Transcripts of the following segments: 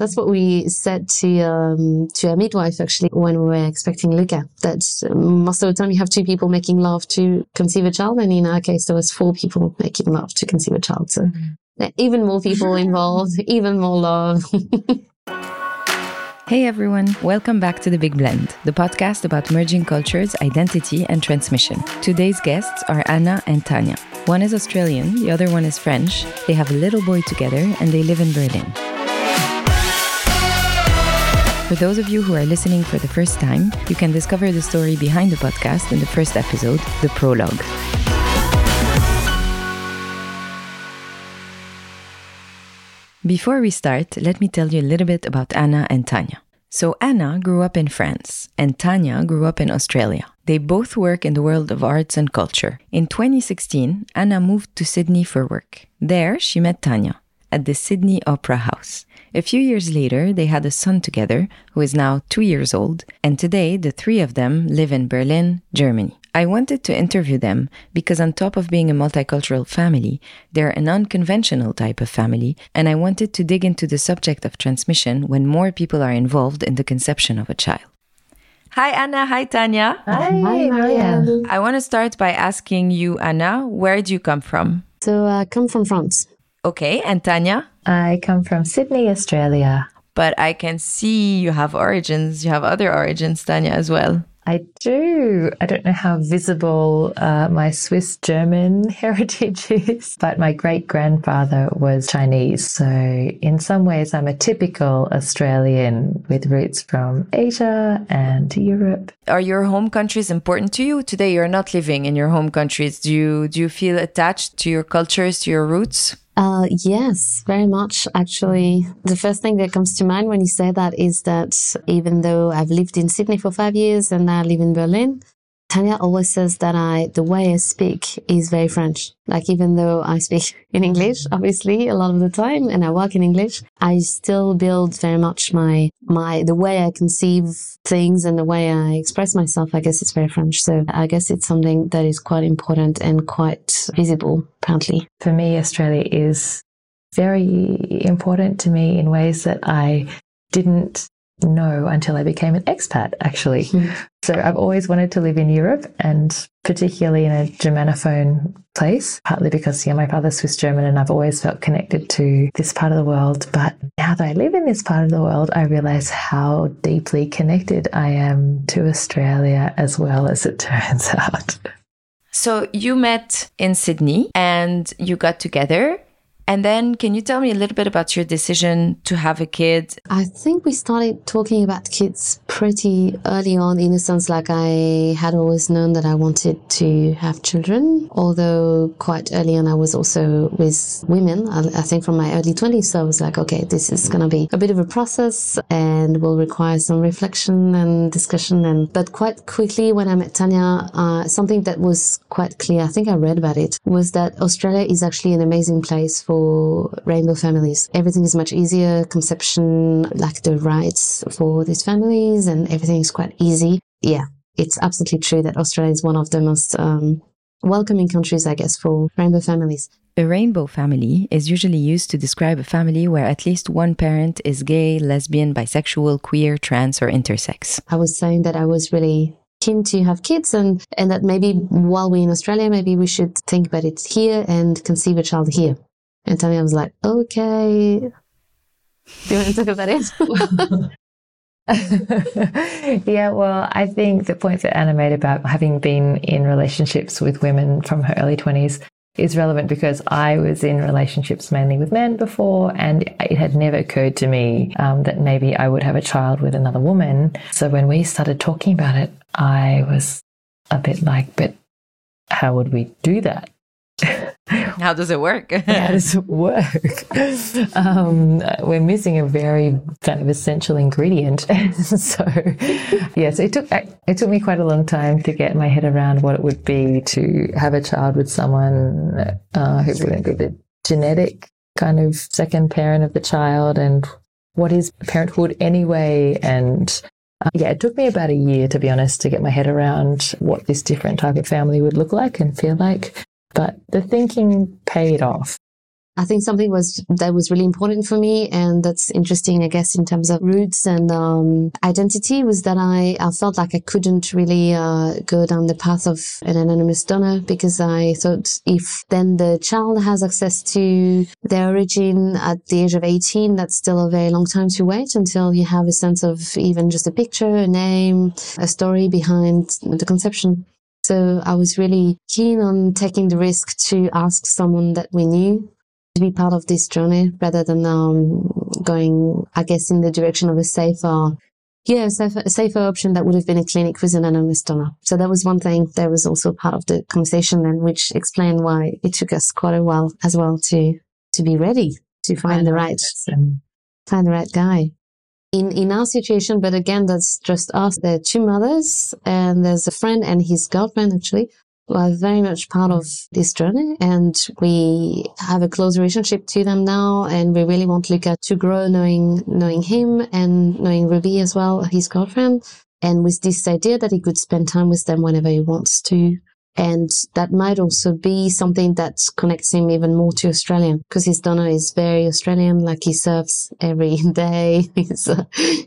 That's what we said to um, to a midwife actually when we were expecting Luca. That most of the time you have two people making love to conceive a child, and in our case there was four people making love to conceive a child. So mm-hmm. even more people involved, even more love. Hey everyone, welcome back to The Big Blend, the podcast about merging cultures, identity, and transmission. Today's guests are Anna and Tanja. One is Australian, the other one is French. They have a little boy together and they live in Berlin. For those of you who are listening for the first time, you can discover the story behind the podcast in the first episode, the prologue. Before we start, let me tell you a little bit about Anna and Tanja. So, Anna grew up in France, and Tanja grew up in Australia. They both work in the world of arts and culture. In 2016, Anna moved to Sydney for work. There, she met Tanja at the Sydney Opera House. A few years later, they had a son together who is now two years old, and today the three of them live in Berlin, Germany. I wanted to interview them because, on top of being a multicultural family, they're an unconventional type of family, and I wanted to dig into the subject of transmission when more people are involved in the conception of a child. Hi, Anna. Hi, Tanja. Hi, Maria. I want to start by asking you, Anna, where do you come from? So, I come from France. Okay, and Tanja? I come from Sydney, Australia. But I can see you have origins. You have other origins, Tanja, as well. I do. I don't know how visible uh, my Swiss German heritage is, but my great grandfather was Chinese. So, in some ways, I'm a typical Australian with roots from Asia and Europe. Are your home countries important to you? Today, you're not living in your home countries. Do you, do you feel attached to your cultures, to your roots? Uh, yes, very much. Actually, the first thing that comes to mind when you say that is that even though I've lived in Sydney for five years and now I live in Berlin, Tanja always says that I, the way I speak is very French. Like even though I speak in English, obviously a lot of the time, and I work in English, I still build very much my, my, the way I conceive things and the way I express myself. I guess it's very French. So I guess it's something that is quite important and quite visible, apparently. For me, Australia is very important to me in ways that I didn't know until I became an expat, actually. Mm. So I've always wanted to live in Europe and particularly in a Germanophone place, partly because, yeah, my father's Swiss German and I've always felt connected to this part of the world. But now that I live in this part of the world, I realize how deeply connected I am to Australia as well as it turns out. So you met in Sydney and you got together and then, can you tell me a little bit about your decision to have a kid? I think we started talking about kids pretty early on, in a sense, like I had always known that I wanted to have children, although quite early on I was also with women. I, I think from my early 20s, so I was like, okay, this is going to be a bit of a process and will require some reflection and discussion. And but quite quickly, when I met Tanja, uh, something that was quite clear, I think I read about it, was that Australia is actually an amazing place for for rainbow families. Everything is much easier, conception, like the rights for these families, and everything is quite easy. Yeah, it's absolutely true that Australia is one of the most um, welcoming countries, I guess, for rainbow families. A rainbow family is usually used to describe a family where at least one parent is gay, lesbian, bisexual, queer, trans, or intersex. I was saying that I was really keen to have kids and, and that maybe while we're in Australia, maybe we should think about it here and conceive a child here. And Tanja was like, okay. Do you want to talk about it? yeah, well, I think the point that Anna made about having been in relationships with women from her early 20s is relevant because I was in relationships mainly with men before, and it had never occurred to me um, that maybe I would have a child with another woman. So when we started talking about it, I was a bit like, but how would we do that? How does it work? How does it work? Um, we're missing a very kind of essential ingredient. so, yes, it took it took me quite a long time to get my head around what it would be to have a child with someone uh, who wouldn't be the genetic kind of second parent of the child, and what is parenthood anyway, and uh, yeah, it took me about a year, to be honest, to get my head around what this different type of family would look like and feel like. But the thinking paid off. I think something was that was really important for me, and that's interesting, I guess, in terms of roots and um, identity, was that I, I felt like I couldn't really uh, go down the path of an anonymous donor because I thought if then the child has access to their origin at the age of 18, that's still a very long time to wait until you have a sense of even just a picture, a name, a story behind the conception. So I was really keen on taking the risk to ask someone that we knew to be part of this journey rather than um, going, I guess, in the direction of a safer, yeah, safer, a safer option that would have been a clinic with an anonymous donor. So that was one thing that was also part of the conversation and which explained why it took us quite a while as well to, to be ready to find the right, find the right guy. In, in our situation, but again, that's just us. There are two mothers and there's a friend and his girlfriend actually who are very much part of this journey and we have a close relationship to them now and we really want Luca to grow knowing knowing him and knowing Ruby as well, his girlfriend. And with this idea that he could spend time with them whenever he wants to. And that might also be something that connects him even more to Australian because his donor is very Australian, like he surfs every day. he's, uh,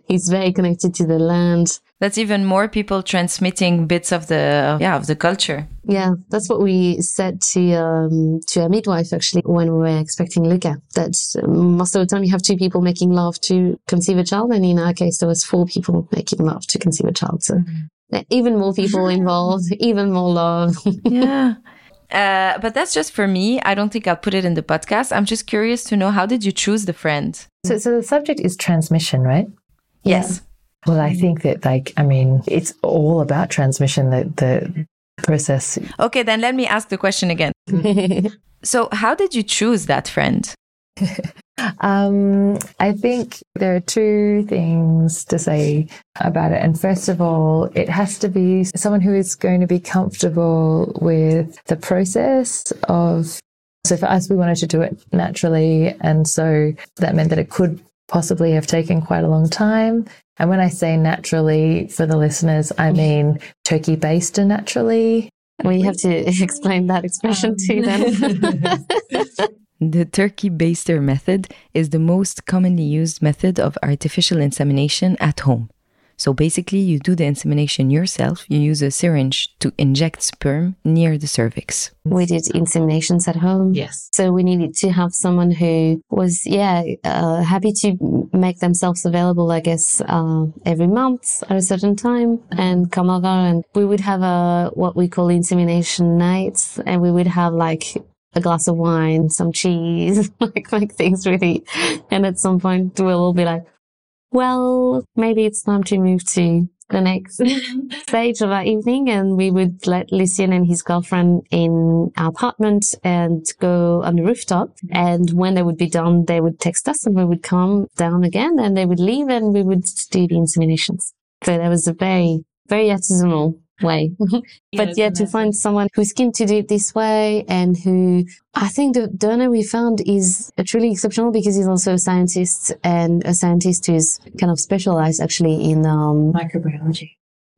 he's very connected to the land. That's even more people transmitting bits of the, yeah, of the culture. Yeah, that's what we said to, um, to a midwife actually when we were expecting Luca, that most of the time you have two people making love to conceive a child. And in our case, there was four people making love to conceive a child. So mm-hmm even more people involved, even more love. yeah. Uh, but that's just for me. I don't think I'll put it in the podcast. I'm just curious to know how did you choose the friend? So, so the subject is transmission, right? Yes. Well, I think that, like, I mean, it's all about transmission. The the process. Okay, then let me ask the question again. so, how did you choose that friend? um, I think there are two things to say about it. And first of all, it has to be someone who is going to be comfortable with the process of. So for us, we wanted to do it naturally. And so that meant that it could possibly have taken quite a long time. And when I say naturally for the listeners, I mean turkey baster and naturally. Well, you have to explain that expression um, to them. The turkey baster method is the most commonly used method of artificial insemination at home. So basically, you do the insemination yourself. You use a syringe to inject sperm near the cervix. We did inseminations at home. Yes. So we needed to have someone who was, yeah, uh, happy to make themselves available, I guess, uh, every month at a certain time and come over. And we would have a, what we call insemination nights. And we would have like a glass of wine, some cheese, like make things really. And at some point, we'll all be like, well, maybe it's time to move to the next stage of our evening. And we would let Lucien and his girlfriend in our apartment and go on the rooftop. And when they would be done, they would text us and we would come down again and they would leave and we would do the inseminations. So that was a very, very artisanal way. but yeah, to find someone who's keen to do it this way and who I think the donor we found is truly exceptional because he's also a scientist and a scientist who's kind of specialized actually in um, microbiology.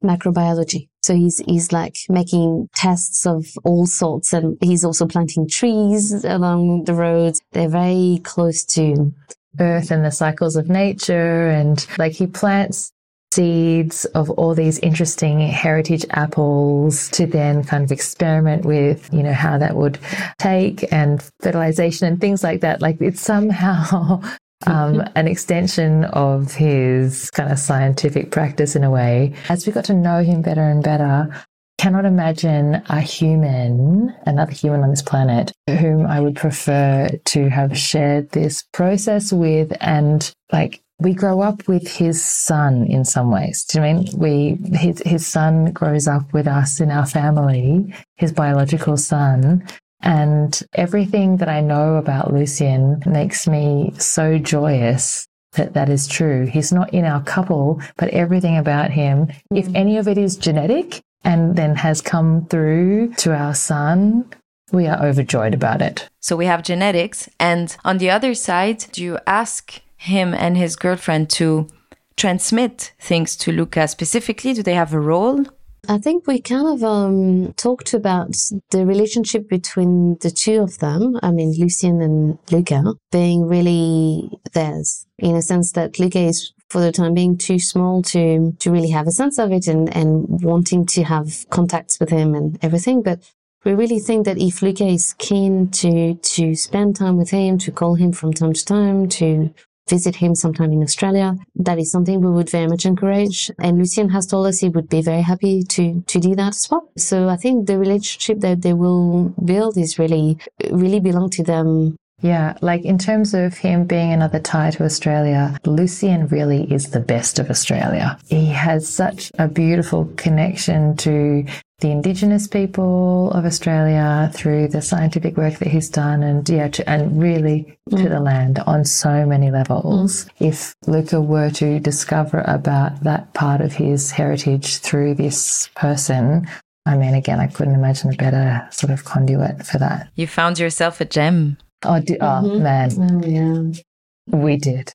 Microbiology. So he's he's like making tests of all sorts, and he's also planting trees along the roads. They're very close to earth and the cycles of nature and like he plants seeds of all these interesting heritage apples to then kind of experiment with, you know, how that would take and fertilization and things like that. Like it's somehow um, an extension of his kind of scientific practice in a way. As we got to know him better and better, cannot imagine a human, another human on this planet, whom I would prefer to have shared this process with and like we grow up with his son in some ways. Do you mean we his his son grows up with us in our family, his biological son, and everything that I know about Lucien makes me so joyous that that is true. He's not in our couple, but everything about him, if mm. any of it is genetic and then has come through to our son, we are overjoyed about it. So we have genetics. And on the other side, do you ask him and his girlfriend to transmit things to Luca specifically? Do they have a role? I think we kind of um, talked about the relationship between the two of them. I mean, Lucien and Luca being really theirs in a sense that Luca is for the time being too small to to really have a sense of it and and wanting to have contacts with him and everything but we really think that if Luca is keen to to spend time with him to call him from time to time to visit him sometime in Australia. That is something we would very much encourage. And Lucien has told us he would be very happy to, to do that as well. So I think the relationship that they will build is really, really belong to them yeah, like in terms of him being another tie to Australia, Lucien really is the best of Australia. He has such a beautiful connection to the Indigenous people of Australia through the scientific work that he's done, and yeah, to, and really mm. to the land on so many levels. Mm. If Luca were to discover about that part of his heritage through this person, I mean, again, I couldn't imagine a better sort of conduit for that. You found yourself a gem. Oh, do, oh mm-hmm. man. Oh, yeah. We did.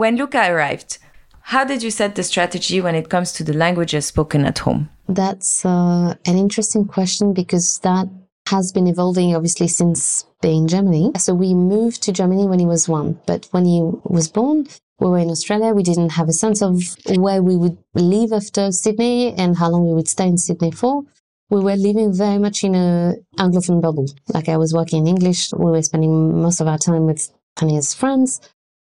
When Luca arrived, how did you set the strategy when it comes to the languages spoken at home? That's uh, an interesting question because that has been evolving obviously since being in Germany. So we moved to Germany when he was one, but when he was born, we were in Australia. We didn't have a sense of where we would live after Sydney and how long we would stay in Sydney for. We were living very much in a Anglophone bubble. Like I was working in English. We were spending most of our time with Tanja's friends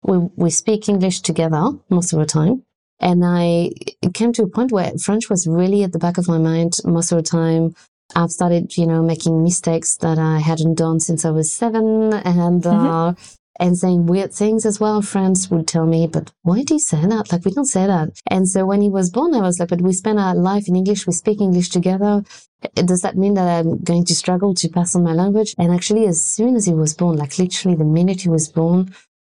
we, we speak English together most of the time. And I came to a point where French was really at the back of my mind most of the time. I've started, you know, making mistakes that I hadn't done since I was seven and, mm-hmm. uh, and saying weird things as well. Friends would tell me, but why do you say that? Like, we don't say that. And so when he was born, I was like, but we spend our life in English. We speak English together. Does that mean that I'm going to struggle to pass on my language? And actually, as soon as he was born, like literally the minute he was born,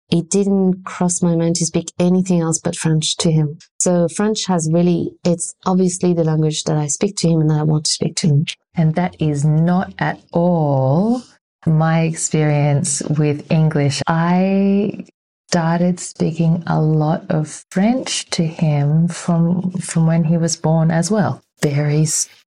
it didn't cross my mind to speak anything else but French to him. So French has really, it's obviously the language that I speak to him and that I want to speak to him. And that is not at all my experience with English. I started speaking a lot of French to him from, from when he was born as well. Very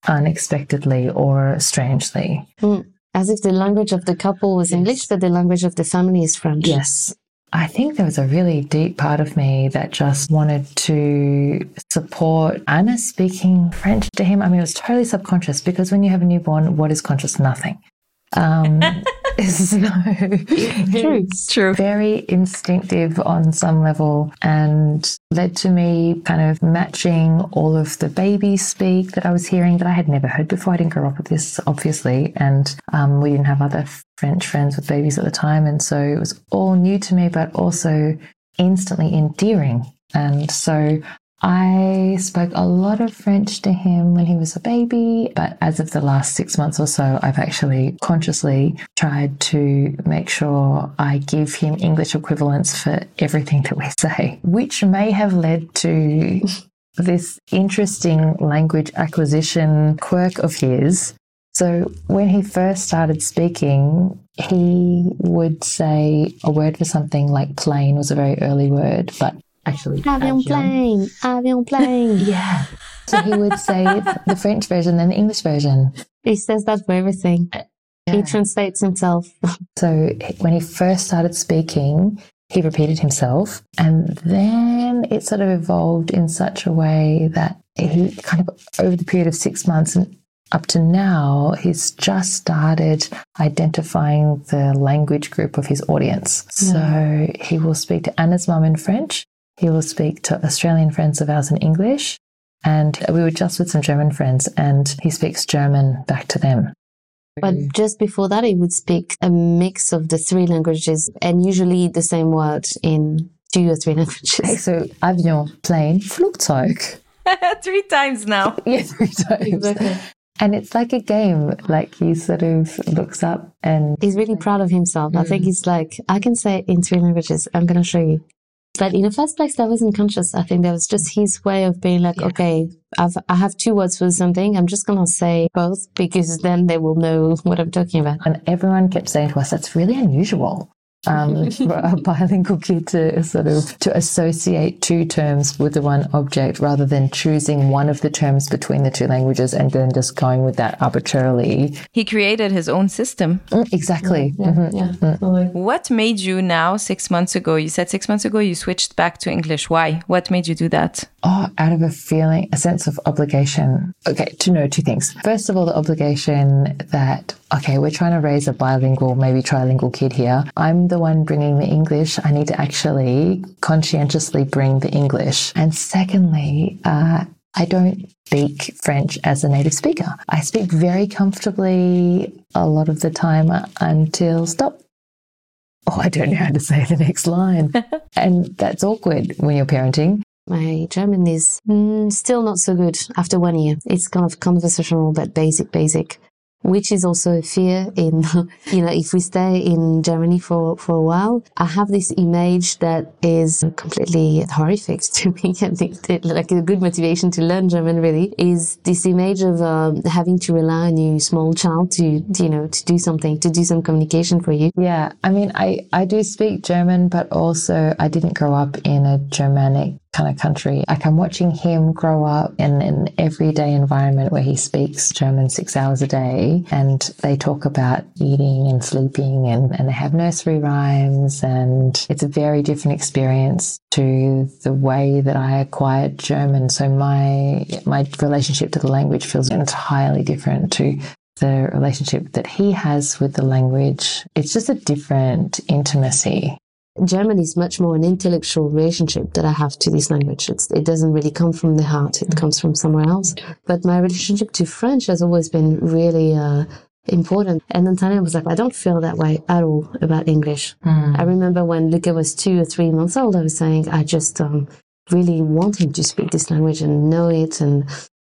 unexpectedly or strangely. Mm. As if the language of the couple was. English, but the language of the family is French. Yes. I think there was a really deep part of me that just wanted to support Anna speaking French to him. I mean, it was totally subconscious because when you have a newborn, what is conscious? Nothing. Um, so true. It's true. Very instinctive on some level and led to me kind of matching all of the baby speak that I was hearing that I had never heard before. I didn't grow up with this, obviously, and um, we didn't have other French friends with babies at the time. And so it was all new to me, but also instantly endearing. And so I spoke a lot of French to him when he was a baby, but as of the last six months or so, I've actually consciously tried to make sure I give him English equivalents for everything that we say, which may have led to this interesting language acquisition quirk of his. So when he first started speaking, he would say a word for something like plane was a very early word, but actually avion plane, avion plane. yeah. So he would say the French version and the English version. He says that for everything. Uh, yeah. He translates himself. so when he first started speaking, he repeated himself. And then it sort of evolved in such a way that he kind of, over the period of six months and up to now, he's just started identifying the language group of his audience. Yeah. So he will speak to Anna's mum in French he will speak to Australian friends of ours in English. And we were just with some German friends, and he speaks German back to them. But just before that, he would speak a mix of the three languages and usually the same word in two or three languages. Okay, so avion, plane, Flugzeug. three times now. Yeah, three times. Exactly. And it's like a game. Like he sort of looks up and He's really proud of himself. I think mm. he's like, I can say it in three languages. I'm going to show you. But in the first place, that wasn't conscious. I think that was just his way of being like, Yeah. okay, I've, I have two words for something. I'm just going to say both because then they will know what I'm talking about. and everyone kept saying to us, that's really unusual. Um, for a bilingual kid to sort of to associate two terms with the one object rather than choosing one of the terms between the two languages and then just going with that arbitrarily. He created his own system. Mm, exactly. Mhm. Yeah. What made you now, six months ago? You said six months ago you switched back to English. Why? What made you do that? Oh, out of a feeling, a sense of obligation. Okay, to know two things. First of all, the obligation that, okay, we're trying to raise a bilingual, maybe trilingual kid here. I'm the one bringing the English. I need to actually conscientiously bring the English. And secondly, uh, I don't speak French as a native speaker. I speak very comfortably a lot of the time until stop. Oh, I don't know how to say the next line. and that's awkward when you're parenting. My German is mm, still not so good after one year. It's kind of conversational, but basic, basic, which is also a fear in, you know, if we stay in Germany for, for a while, I have this image that is completely horrific to me. Like a good motivation to learn German really is this image of um, having to rely on your small child to, you know, to do something, to do some communication for you. Yeah, I mean, I, I do speak German, but also I didn't grow up in a Germanic kind of country. Like I'm watching him grow up in an everyday environment where he speaks German six hours a day and they talk about eating and sleeping and, and they have nursery rhymes and it's a very different experience to the way that I acquired German. So my my relationship to the language feels entirely different to the relationship that he has with the language. It's just a different intimacy. German is much more an intellectual relationship that I have to this language. It's, it doesn't really come from the heart; it comes from somewhere else. But my relationship to French has always been really uh, important. And then Tanja was like, "I don't feel that way at all about English." I remember when Luca was two or three months old, I was saying, "I just um, really want him to speak this language and know it and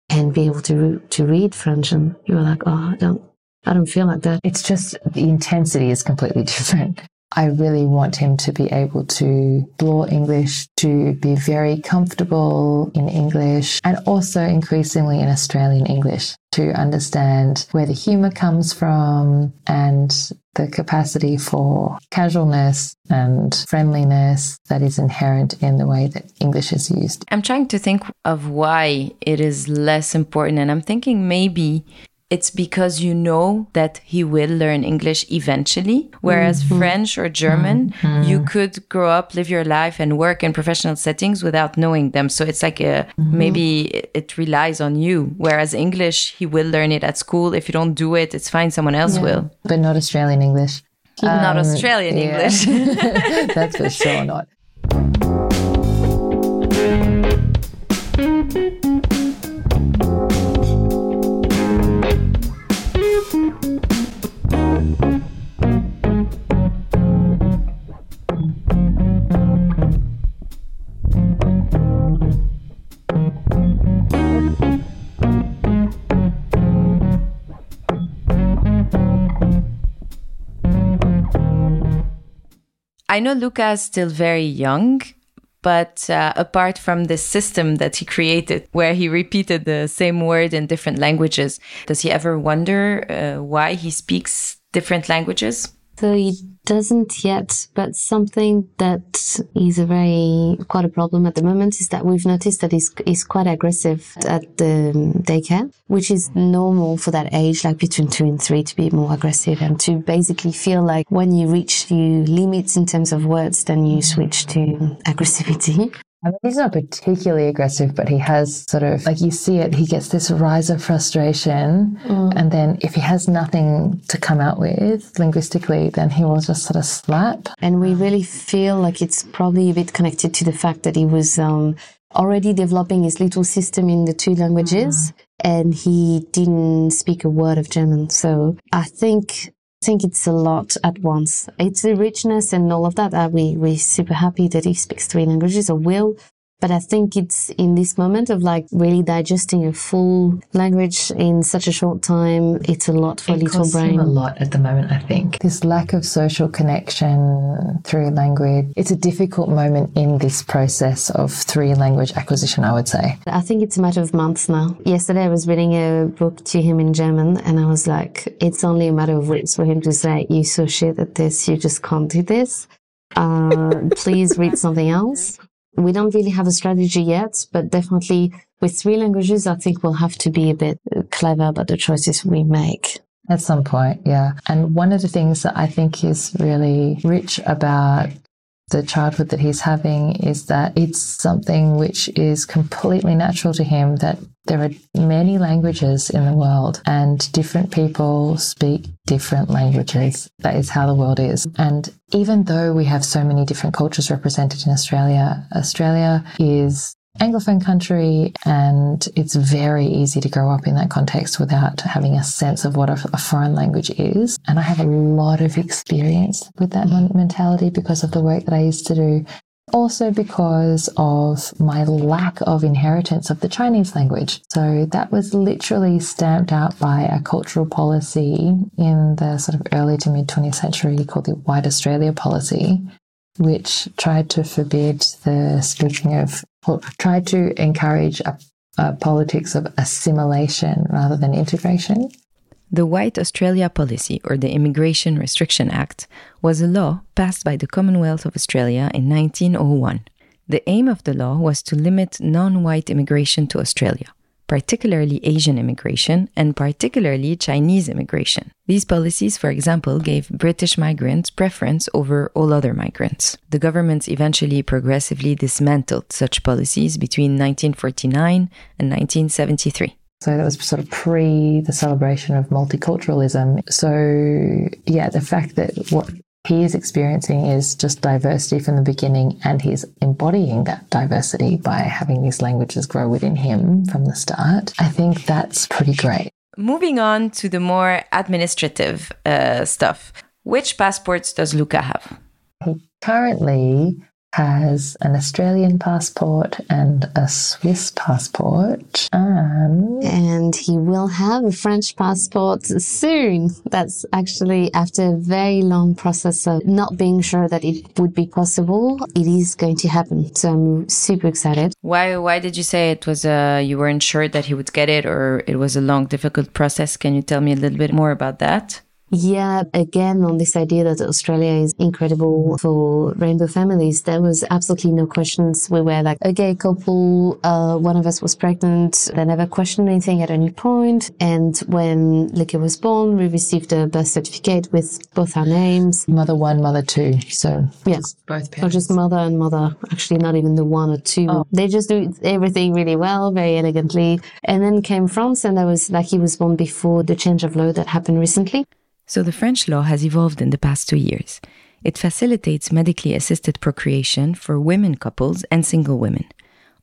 and be able to to read French." And you were like, "Oh, I don't, I don't feel like that." It's just the intensity is completely different. I really want him to be able to explore English, to be very comfortable in English, and also increasingly in Australian English, to understand where the humour comes from and the capacity for casualness and friendliness that is inherent in the way that English is used. I'm trying to think of why it is less important. And I'm thinking maybe it's because you know that he will learn English eventually. Whereas mm-hmm. French or German, mm-hmm. you could grow up, live your life, and work in professional settings without knowing them. So it's like a mm-hmm. maybe it- relies on you. Whereas English, he will learn it at school. If you don't do it, it's fine, someone else will. But not Australian English. Not um, Australian yeah. English. That's for sure not. I know Luca is still very young, but uh, apart from the system that he created, where he repeated the same word in different languages, does he ever wonder uh, why he speaks different languages? So he doesn't yet, but something that is a very quite a problem at the moment is that we've noticed that he's, he's quite aggressive at the um, daycare, which is normal for that age, like between two and three, to be more aggressive and to basically feel like when you reach your limits in terms of words, then you switch to aggressivity. He's not particularly aggressive, but he has sort of like you see it. He gets this rise of frustration, and then if he has nothing to come out with linguistically, then he will just sort of slap. And we really feel like it's probably a bit connected to the fact that he was um, already developing his little system in the two languages and he didn't speak a word of German. So I think. I think it's a lot at once. It's the richness and all of that. Uh, we we're super happy that he speaks three languages or will. But I think it's in this moment of like really digesting a full language in such a short time. It's a lot for it a little costs brain. him a lot at the moment, I think. This lack of social connection through language, it's a difficult moment in this process of three language acquisition, I would say. I think it's a matter of months now. Yesterday I was reading a book to him in German and I was like, it's only a matter of weeks for him to say, you so shit at this, you just can't do this. Uh, please read something else. We don't really have a strategy yet, but definitely with three languages, I think we'll have to be a bit uh, clever about the choices we make. At some point, yeah. And one of the things that I think is really rich about the childhood that he's having is that it's something which is completely natural to him that there are many languages in the world and different people speak different languages. That is how the world is. And even though we have so many different cultures represented in Australia, Australia is Anglophone country, and it's very easy to grow up in that context without having a sense of what a, a foreign language is. And I have a lot of experience with that mentality because of the work that I used to do. Also, because of my lack of inheritance of the Chinese language. So, that was literally stamped out by a cultural policy in the sort of early to mid 20th century called the White Australia Policy, which tried to forbid the speaking of, or tried to encourage a, a politics of assimilation rather than integration. The White Australia Policy, or the Immigration Restriction Act, was a law passed by the Commonwealth of Australia in 1901. The aim of the law was to limit non white immigration to Australia particularly Asian immigration and particularly Chinese immigration. These policies, for example, gave British migrants preference over all other migrants. The governments eventually progressively dismantled such policies between 1949 and 1973. So that was sort of pre the celebration of multiculturalism. So, yeah, the fact that what he is experiencing is just diversity from the beginning, and he's embodying that diversity by having these languages grow within him from the start. I think that's pretty great. Moving on to the more administrative uh, stuff. Which passports does Luca have? He currently has an Australian passport and a Swiss passport, and and he will have a French passport soon. That's actually after a very long process of not being sure that it would be possible. It is going to happen, so I'm super excited. Why? Why did you say it was? Uh, you weren't sure that he would get it, or it was a long, difficult process? Can you tell me a little bit more about that? Yeah, again, on this idea that Australia is incredible for rainbow families, there was absolutely no questions. We were like a gay couple. Uh, one of us was pregnant. They never questioned anything at any point. And when Luca was born, we received a birth certificate with both our names. Mother one, mother two. So, yeah, both parents. Or just mother and mother. Actually, not even the one or two. Oh. They just do everything really well, very elegantly. And then came France, and I was like, he was born before the change of law that happened recently. So the French law has evolved in the past two years. It facilitates medically assisted procreation for women couples and single women.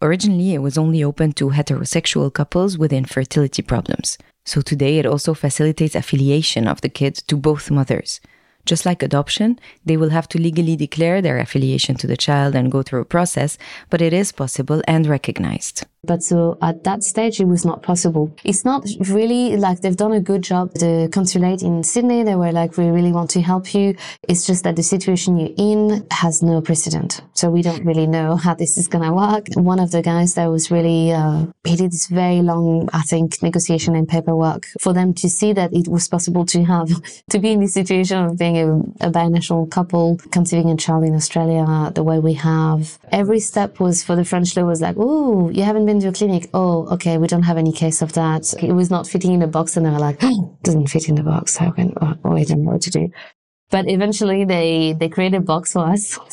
Originally, it was only open to heterosexual couples with infertility problems. So today, it also facilitates affiliation of the kid to both mothers. Just like adoption, they will have to legally declare their affiliation to the child and go through a process, but it is possible and recognized. But so at that stage, it was not possible. It's not really like they've done a good job. The consulate in Sydney, they were like, we really want to help you. It's just that the situation you're in has no precedent. So we don't really know how this is going to work. One of the guys that was really, uh, he did this very long, I think, negotiation and paperwork for them to see that it was possible to have, to be in this situation of being a, a binational couple, conceiving a child in Australia the way we have. Every step was for the French law was like, oh, you haven't been to a clinic. Oh, okay, we don't have any case of that. It was not fitting in the box, and they were like, oh, doesn't fit in the box. How can? Oh, I don't know what to do. But eventually, they they created a box for us.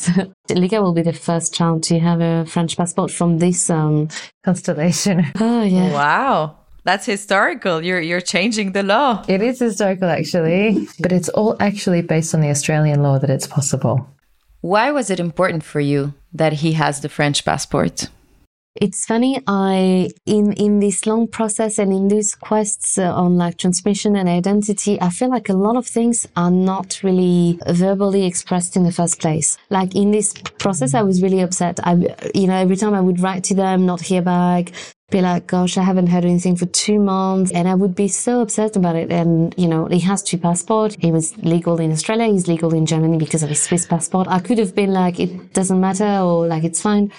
So Luca will be the first child to have a French passport from this um, constellation. Oh yeah! Wow. That's historical. You're you're changing the law. It is historical actually, but it's all actually based on the Australian law that it's possible. Why was it important for you that he has the French passport? It's funny. I in in this long process and in these quests uh, on like transmission and identity, I feel like a lot of things are not really verbally expressed in the first place. Like in this process, I was really upset. I, you know, every time I would write to them, not hear back, be like, gosh, I haven't heard anything for two months. And I would be so upset about it. And, you know, he has two passports. He was legal in Australia. He's legal in Germany because of his Swiss passport. I could have been like, it doesn't matter or like, it's fine.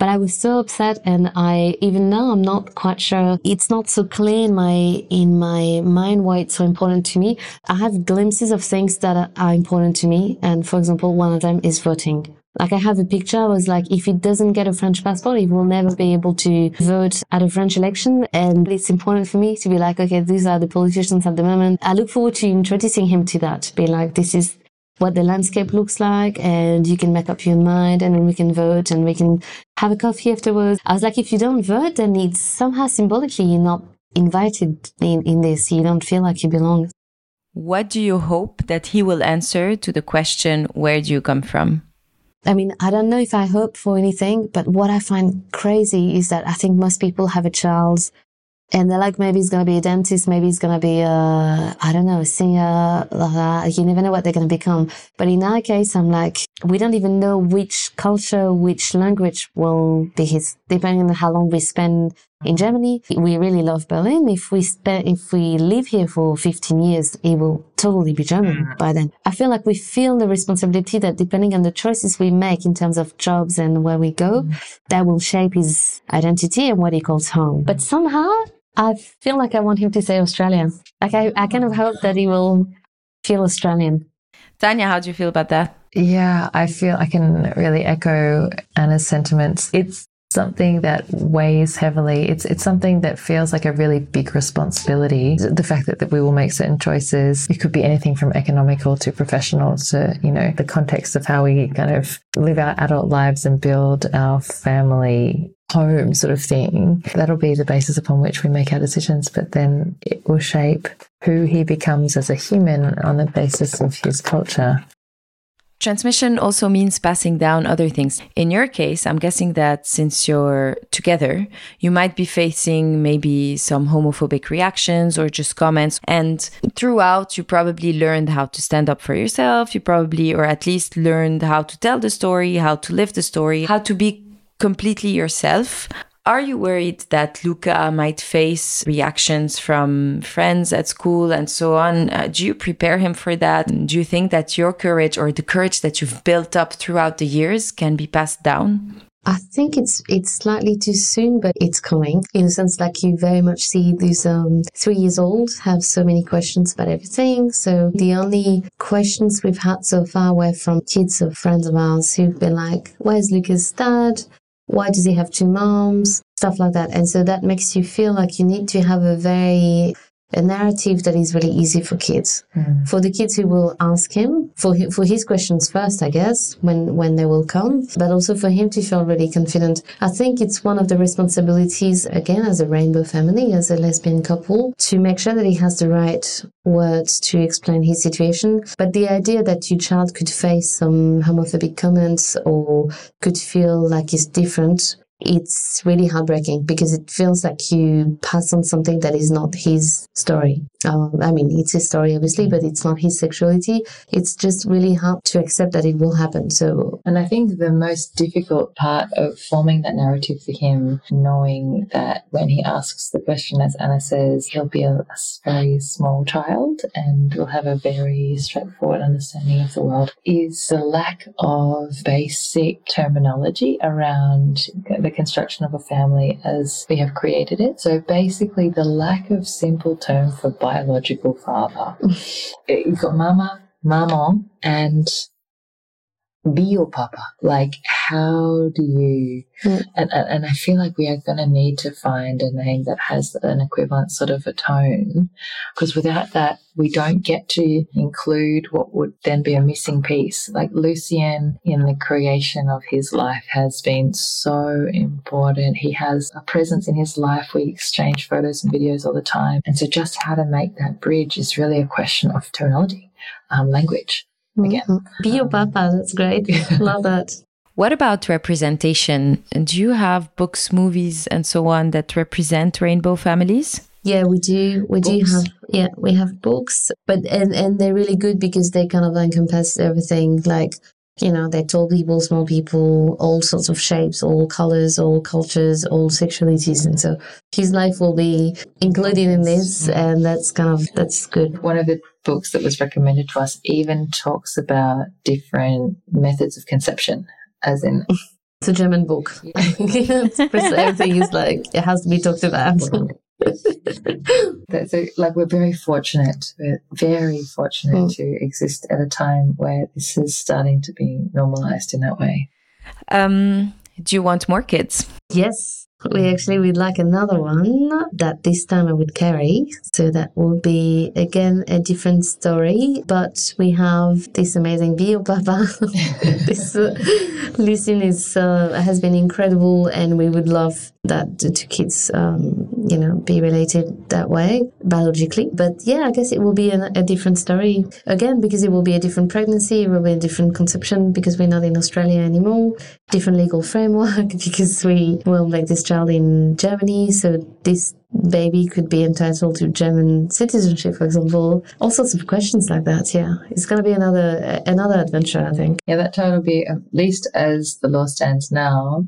But I was so upset and I, even now, I'm not quite sure. It's not so clear in my, in my mind why it's so important to me. I have glimpses of things that are, important to me. And for example, one of them is voting. Like I have a picture. I was like, if he doesn't get a French passport, he will never be able to vote at a French election. And it's important for me to be like, okay, these are the politicians at the moment. I look forward to introducing him to that. Be like, this is what the landscape looks like and you can make up your mind and then we can vote and we can have a coffee afterwards. I was like, if you don't vote, then it's somehow symbolically you're not invited in, in this. You don't feel like you belong. What do you hope that he will answer to the question, where do you come from? I mean, I don't know if I hope for anything, but what I find crazy is that I think most people have a child and they're like, maybe he's going to be a dentist, maybe he's going to be a, I don't know, a singer, you never know what they're going to become. But in our case, I'm like, we don't even know which culture, which language will be his, depending on how long we spend in Germany. We really love Berlin. If we spend, if we live here for 15 years, it will totally be German mm. by then. I feel like we feel the responsibility that depending on the choices we make in terms of jobs and where we go, mm. that will shape his identity and what he calls home. But somehow I feel like I want him to say Australian. Like I, I kind of hope that he will feel Australian. Tanja, how do you feel about that? Yeah, I feel I can really echo Anna's sentiments. It's something that weighs heavily. It's it's something that feels like a really big responsibility. The fact that, that we will make certain choices. It could be anything from economical to professional to, you know, the context of how we kind of live our adult lives and build our family home sort of thing. That'll be the basis upon which we make our decisions, but then it will shape who he becomes as a human on the basis of his culture. Transmission also means passing down other things. In your case, I'm guessing that since you're together, you might be facing maybe some homophobic reactions or just comments. And throughout, you probably learned how to stand up for yourself. You probably, or at least learned how to tell the story, how to live the story, how to be completely yourself. Are you worried that Luca might face reactions from friends at school and so on? Uh, do you prepare him for that? Do you think that your courage or the courage that you've built up throughout the years can be passed down? I think it's it's slightly too soon, but it's coming. In a sense, like you very much see these um, three years old have so many questions about everything. So the only questions we've had so far were from kids or friends of ours who've been like, "Where's Luca's dad? Why does he have two moms? Stuff like that. And so that makes you feel like you need to have a very a narrative that is really easy for kids. Mm. For the kids who will ask him for his, for his questions first, I guess, when when they will come, but also for him to feel really confident. I think it's one of the responsibilities again as a rainbow family, as a lesbian couple, to make sure that he has the right words to explain his situation. But the idea that your child could face some homophobic comments or could feel like he's different it's really heartbreaking because it feels like you pass on something that is not his story. Um, I mean, it's his story, obviously, but it's not his sexuality. It's just really hard to accept that it will happen. So, and I think the most difficult part of forming that narrative for him, knowing that when he asks the question, as Anna says, he'll be a, very small child and will have a very straightforward understanding of the world, is the lack of basic terminology around the the construction of a family as we have created it. So basically, the lack of simple term for biological father. You've got mama, maman, and bio papa. Like, how do you? Mm. And, and I feel like we are going to need to find a name that has an equivalent sort of a tone, because without that, we don't get to include what would then be a missing piece. Like Lucien in the creation of his life has been so important. He has a presence in his life. We exchange photos and videos all the time. And so just how to make that bridge is really a question of terminology, um, language again. Mm-hmm. Bio Papa, that's great. Love that. What about representation? Do you have books, movies, and so on that represent rainbow families? Yeah, we do. We do have yeah, we have books, but and and they're really good because they kind of encompass everything. Like you know, they're tall people, small people, all sorts of shapes, all colors, all cultures, all sexualities, and so his life will be included in this, mm-hmm. and that's kind of that's good. One of the books that was recommended to us even talks about different methods of conception, as in It's a German book. everything is like it has to be talked about. that, so like we're very fortunate. We're very fortunate Mm. to exist at a time where this is starting to be normalized in that way. Um, do you want more kids? Yes, we actually would like another one that this time I would carry. So that will be again a different story, but we have this amazing bio papa. this uh, Lucien is uh, has been incredible, and we would love that the two kids, um, you know, be related that way biologically. But yeah, I guess it will be an, a different story again because it will be a different pregnancy, it will be a different conception because we're not in Australia anymore different legal framework because we will make this child in Germany. So this baby could be entitled to German citizenship, for example. All sorts of questions like that. Yeah, it's going to be another another adventure, I think. Yeah, that child will be at least as the law stands now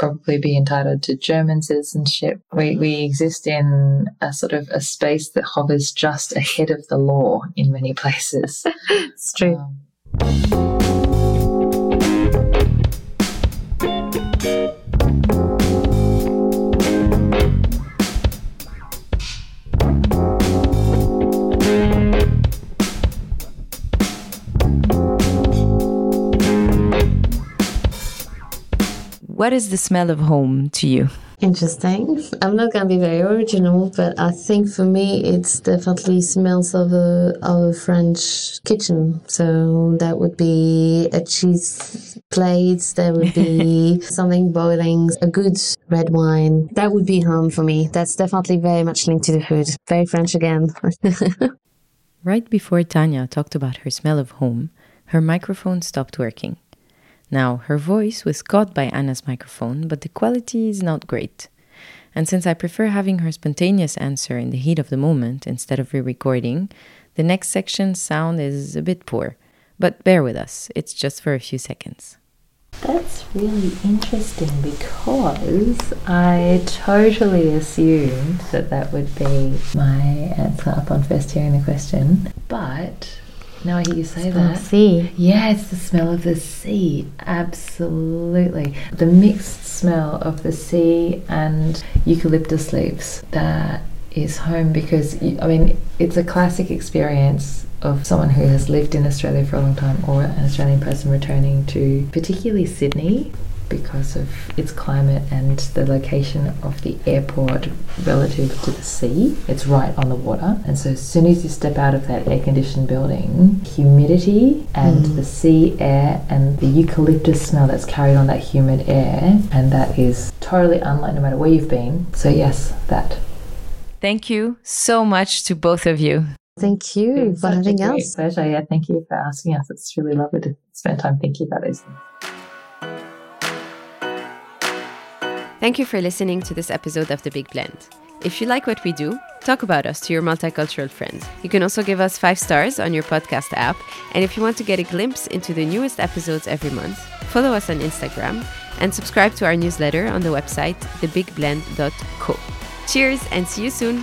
probably be entitled to German citizenship. We we exist in a sort of a space that hovers just ahead of the law in many places. It's true. Um, What is the smell of home to you? Interesting. I'm not going to be very original, but I think for me, it's definitely smells of a of a French kitchen. So that would be a cheese plate. There would be something boiling, a good red wine. That would be home for me. That's definitely very much linked to the food. Very French again. Right before Tanja talked about her smell of home, her microphone stopped working. Now, her voice was caught by Anna's microphone, but the quality is not great. And since I prefer having her spontaneous answer in the heat of the moment instead of re recording, the next section's sound is a bit poor. But bear with us, it's just for a few seconds. That's really interesting because I totally assumed that that would be my answer upon first hearing the question. But now I hear you say that. see. Yeah, it's the smell of the sea. Absolutely. The mixed smell of the sea and eucalyptus leaves. That is home because, I mean, it's a classic experience of someone who has lived in Australia for a long time or an Australian person returning to particularly Sydney because of its climate and the location of the airport relative to the sea. It's right on the water. And so as soon as you step out of that air conditioned building, humidity and mm. the sea air and the eucalyptus smell that's carried on that humid air, and that is totally unlike no matter where you've been. So yes, that. Thank you so much to both of you. Thank you for having us. pleasure. Yeah, thank you for asking us. It's really lovely to spend time thinking about these things. Thank you for listening to this episode of The Big Blend. If you like what we do, talk about us to your multicultural friends. You can also give us five stars on your podcast app. And if you want to get a glimpse into the newest episodes every month, follow us on Instagram and subscribe to our newsletter on the website thebigblend.co. Cheers and see you soon!